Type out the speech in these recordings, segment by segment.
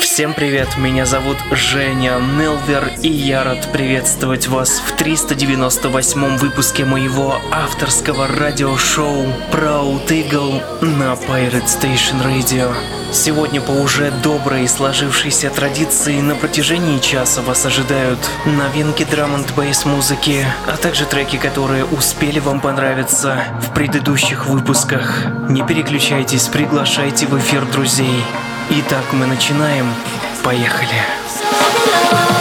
Всем привет, меня зовут Женя Нелвер, и я рад приветствовать вас в 398 выпуске моего авторского радиошоу Proud Eagle на Pirate Station Radio. Сегодня по уже доброй сложившейся традиции на протяжении часа вас ожидают новинки драм н бейс музыки, а также треки, которые успели вам понравиться в предыдущих выпусках. Не переключайтесь, приглашайте в эфир друзей. Итак, мы начинаем. Поехали. Now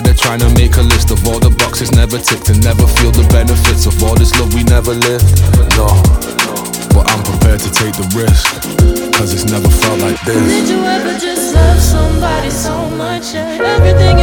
they're trying to make a list of all the boxes never ticked and never feel the benefits of all this love we never lived. No, but I'm prepared to take the risk, cause it's never felt like this. Did you ever just love somebody so much? Everything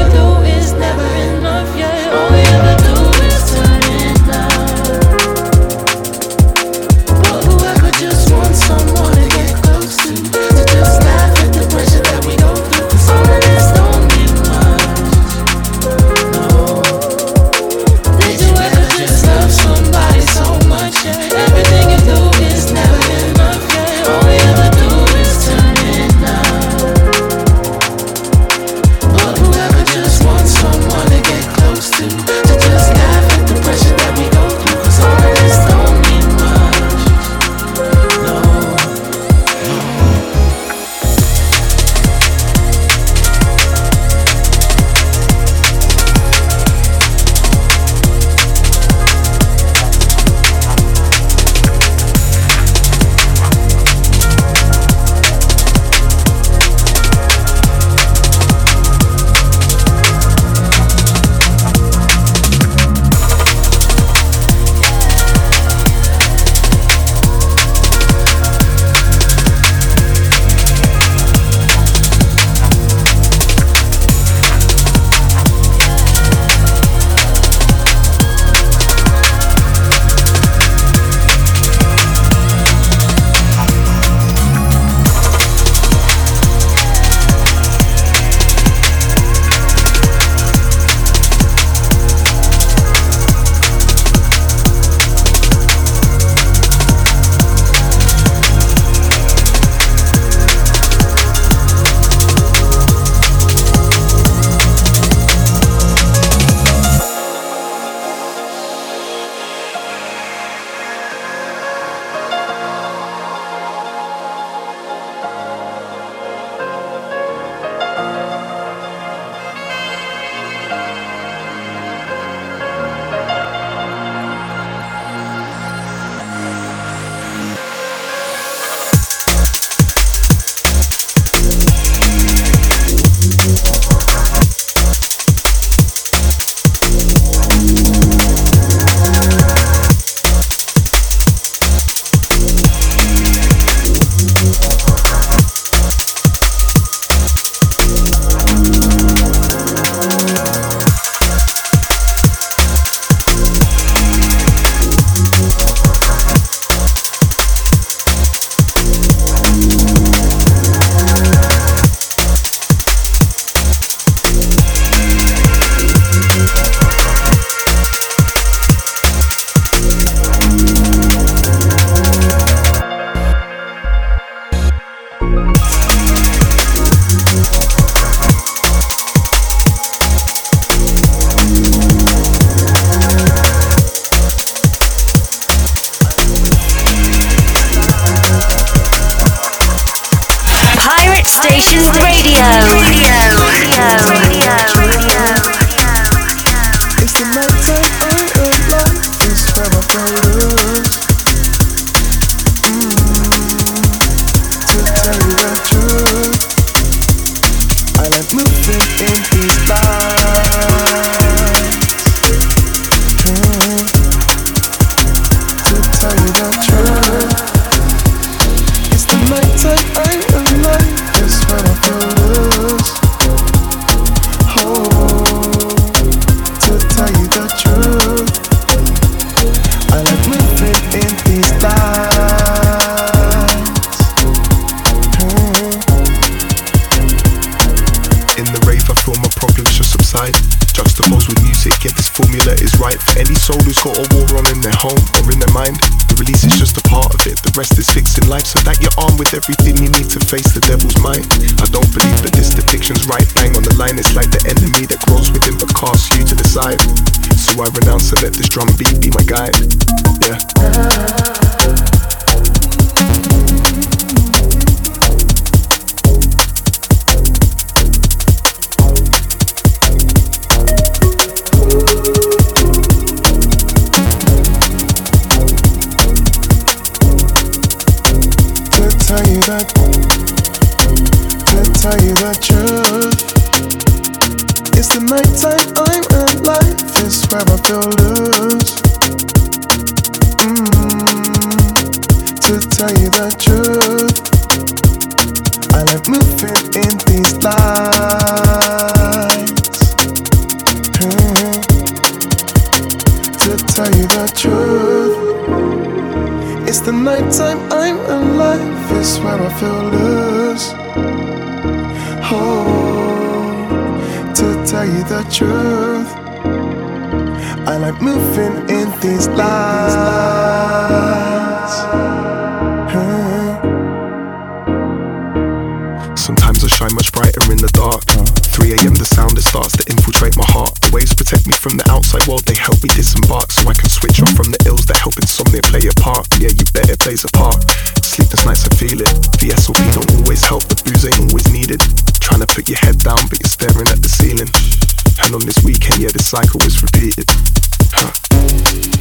side. So I renounce and let this drum beat be my guide. Yeah. to tell you that, to tell you the truth. It's the nighttime I'm where I feel loose. Mm, to tell you the truth, I like moving in these lights. Mm, to tell you the truth. It's the nighttime I'm alive, where I feel loose. Oh, to tell you the truth, like moving in these lights. Sometimes I shine much brighter in the dark. 3 a.m. the sound it starts to infiltrate my heart. The waves protect me from the outside world, they help me disembark so I can switch off from the ills that help insomnia play a part. Yeah, you bet it plays a part. Sleepless nights, I feel it. The SOP don't always help, the booze ain't always needed. Trying to put your head down, but you're staring at the ceiling. And on this weekend, yeah, the cycle is repeated. Thank you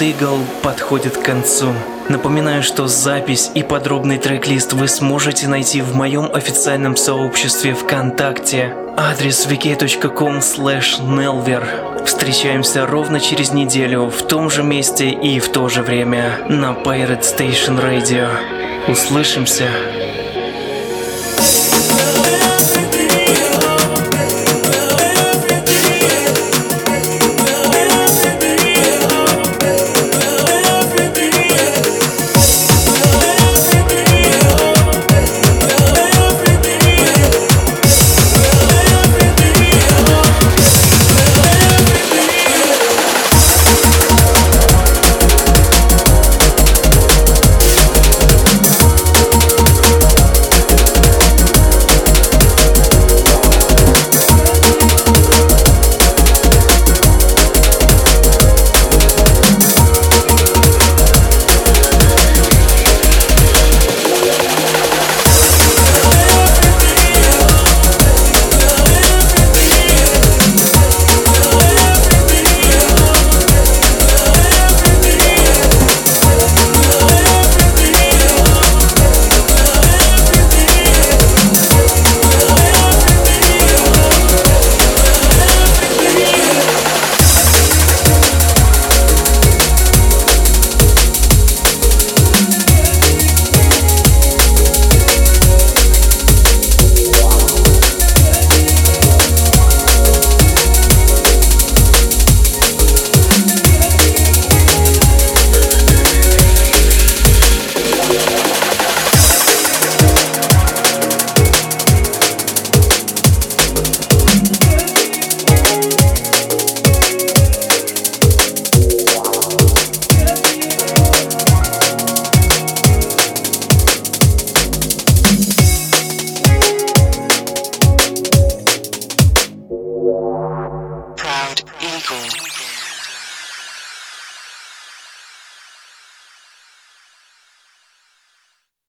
Eagle подходит к концу. Напоминаю, что запись и подробный трек-лист вы сможете найти в моем официальном сообществе ВКонтакте. Адрес wiki.com nelver. Встречаемся ровно через неделю в том же месте и в то же время на Pirate Station Radio. Услышимся!